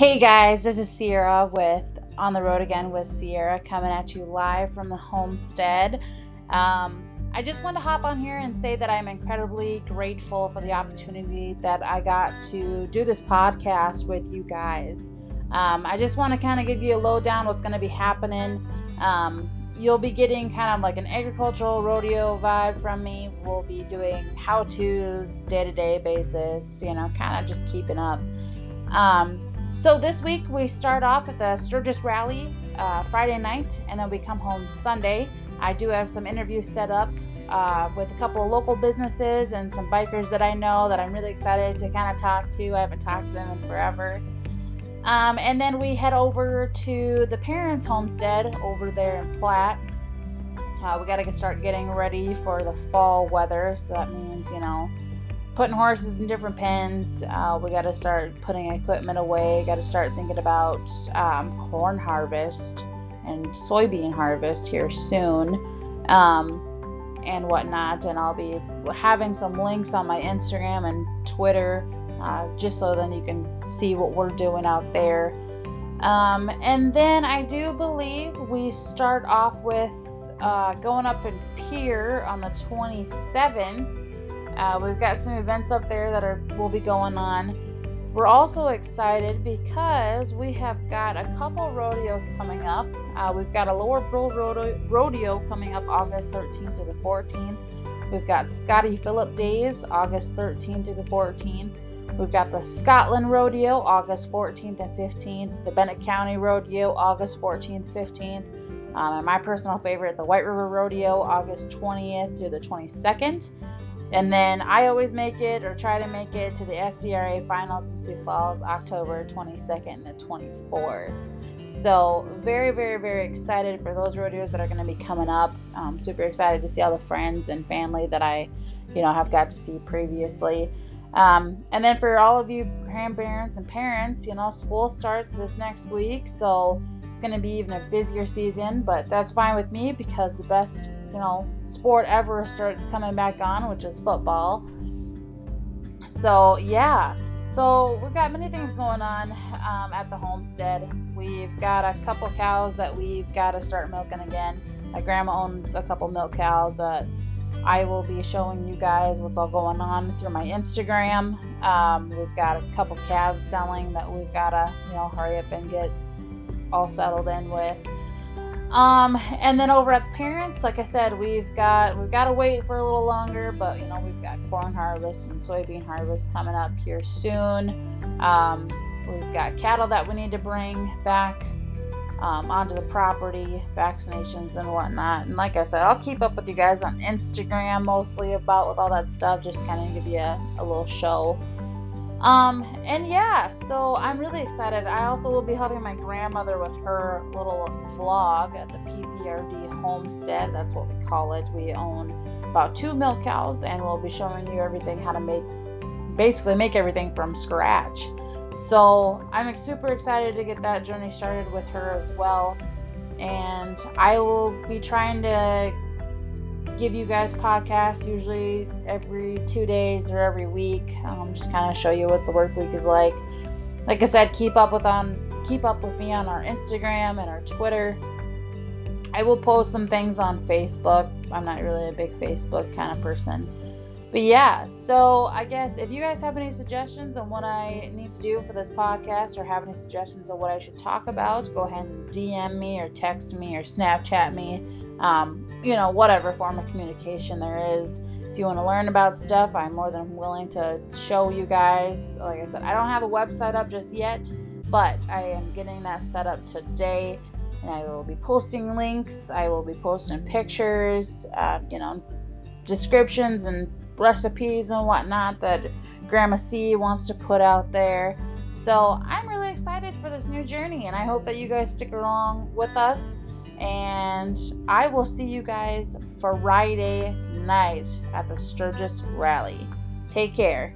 Hey guys, this is Sierra with On the Road Again with Sierra coming at you live from the homestead. Um, I just want to hop on here and say that I'm incredibly grateful for the opportunity that I got to do this podcast with you guys. Um, I just want to kind of give you a lowdown what's going to be happening. Um, you'll be getting kind of like an agricultural rodeo vibe from me. We'll be doing how to's day to day basis, you know, kind of just keeping up. Um, so this week we start off with the Sturgis Rally uh, Friday night, and then we come home Sunday. I do have some interviews set up uh, with a couple of local businesses and some bikers that I know that I'm really excited to kind of talk to. I haven't talked to them in forever. Um, and then we head over to the parents' homestead over there in Platte. Uh, we got to start getting ready for the fall weather, so that means, you know, putting horses in different pens. Uh, we got to start putting equipment away. Got to start thinking about um, corn harvest and soybean harvest here soon, um, and whatnot. And I'll be having some links on my Instagram and Twitter, uh, just so then you can see what we're doing out there. Um, and then I do believe we start off with uh, going up in Pierre on the 27th uh, we've got some events up there that are will be going on. We're also excited because we have got a couple rodeos coming up. Uh, we've got a Lower Brule rodeo, rodeo coming up August 13th to the 14th. We've got Scotty Philip Days August 13th to the 14th. We've got the Scotland Rodeo August 14th and 15th. The Bennett County Rodeo August 14th, 15th. Um, and my personal favorite, the White River Rodeo August 20th through the 22nd. And then I always make it or try to make it to the SDRA finals in Sioux Falls October 22nd and the 24th. So, very, very, very excited for those rodeos that are going to be coming up. I'm super excited to see all the friends and family that I, you know, have got to see previously. Um, and then for all of you grandparents and parents, you know, school starts this next week. So, it's going to be even a busier season, but that's fine with me because the best you know, sport ever starts coming back on, which is football. So, yeah. So, we've got many things going on um, at the homestead. We've got a couple cows that we've got to start milking again. My grandma owns a couple milk cows that I will be showing you guys what's all going on through my Instagram. Um, we've got a couple calves selling that we've got to, you know, hurry up and get all settled in with. Um, and then over at the parents, like I said, we've got we've got to wait for a little longer, but you know we've got corn harvest and soybean harvest coming up here soon. Um, we've got cattle that we need to bring back um, onto the property, vaccinations and whatnot. And like I said, I'll keep up with you guys on Instagram mostly about with all that stuff, just kind of give you a, a little show um, and yeah, so I'm really excited. I also will be helping my grandmother with her little vlog at the PPRD homestead. That's what we call it. We own about two milk cows, and we'll be showing you everything how to make basically make everything from scratch. So I'm super excited to get that journey started with her as well. And I will be trying to give you guys podcasts usually every two days or every week. Um, just kind of show you what the work week is like. Like I said, keep up with on keep up with me on our Instagram and our Twitter. I will post some things on Facebook. I'm not really a big Facebook kind of person. But yeah, so I guess if you guys have any suggestions on what I need to do for this podcast or have any suggestions on what I should talk about, go ahead and DM me or text me or Snapchat me um, you know, whatever form of communication there is. If you want to learn about stuff, I'm more than willing to show you guys. Like I said, I don't have a website up just yet, but I am getting that set up today. And I will be posting links, I will be posting pictures, uh, you know, descriptions and recipes and whatnot that Grandma C wants to put out there. So I'm really excited for this new journey, and I hope that you guys stick along with us. And I will see you guys Friday night at the Sturgis Rally. Take care.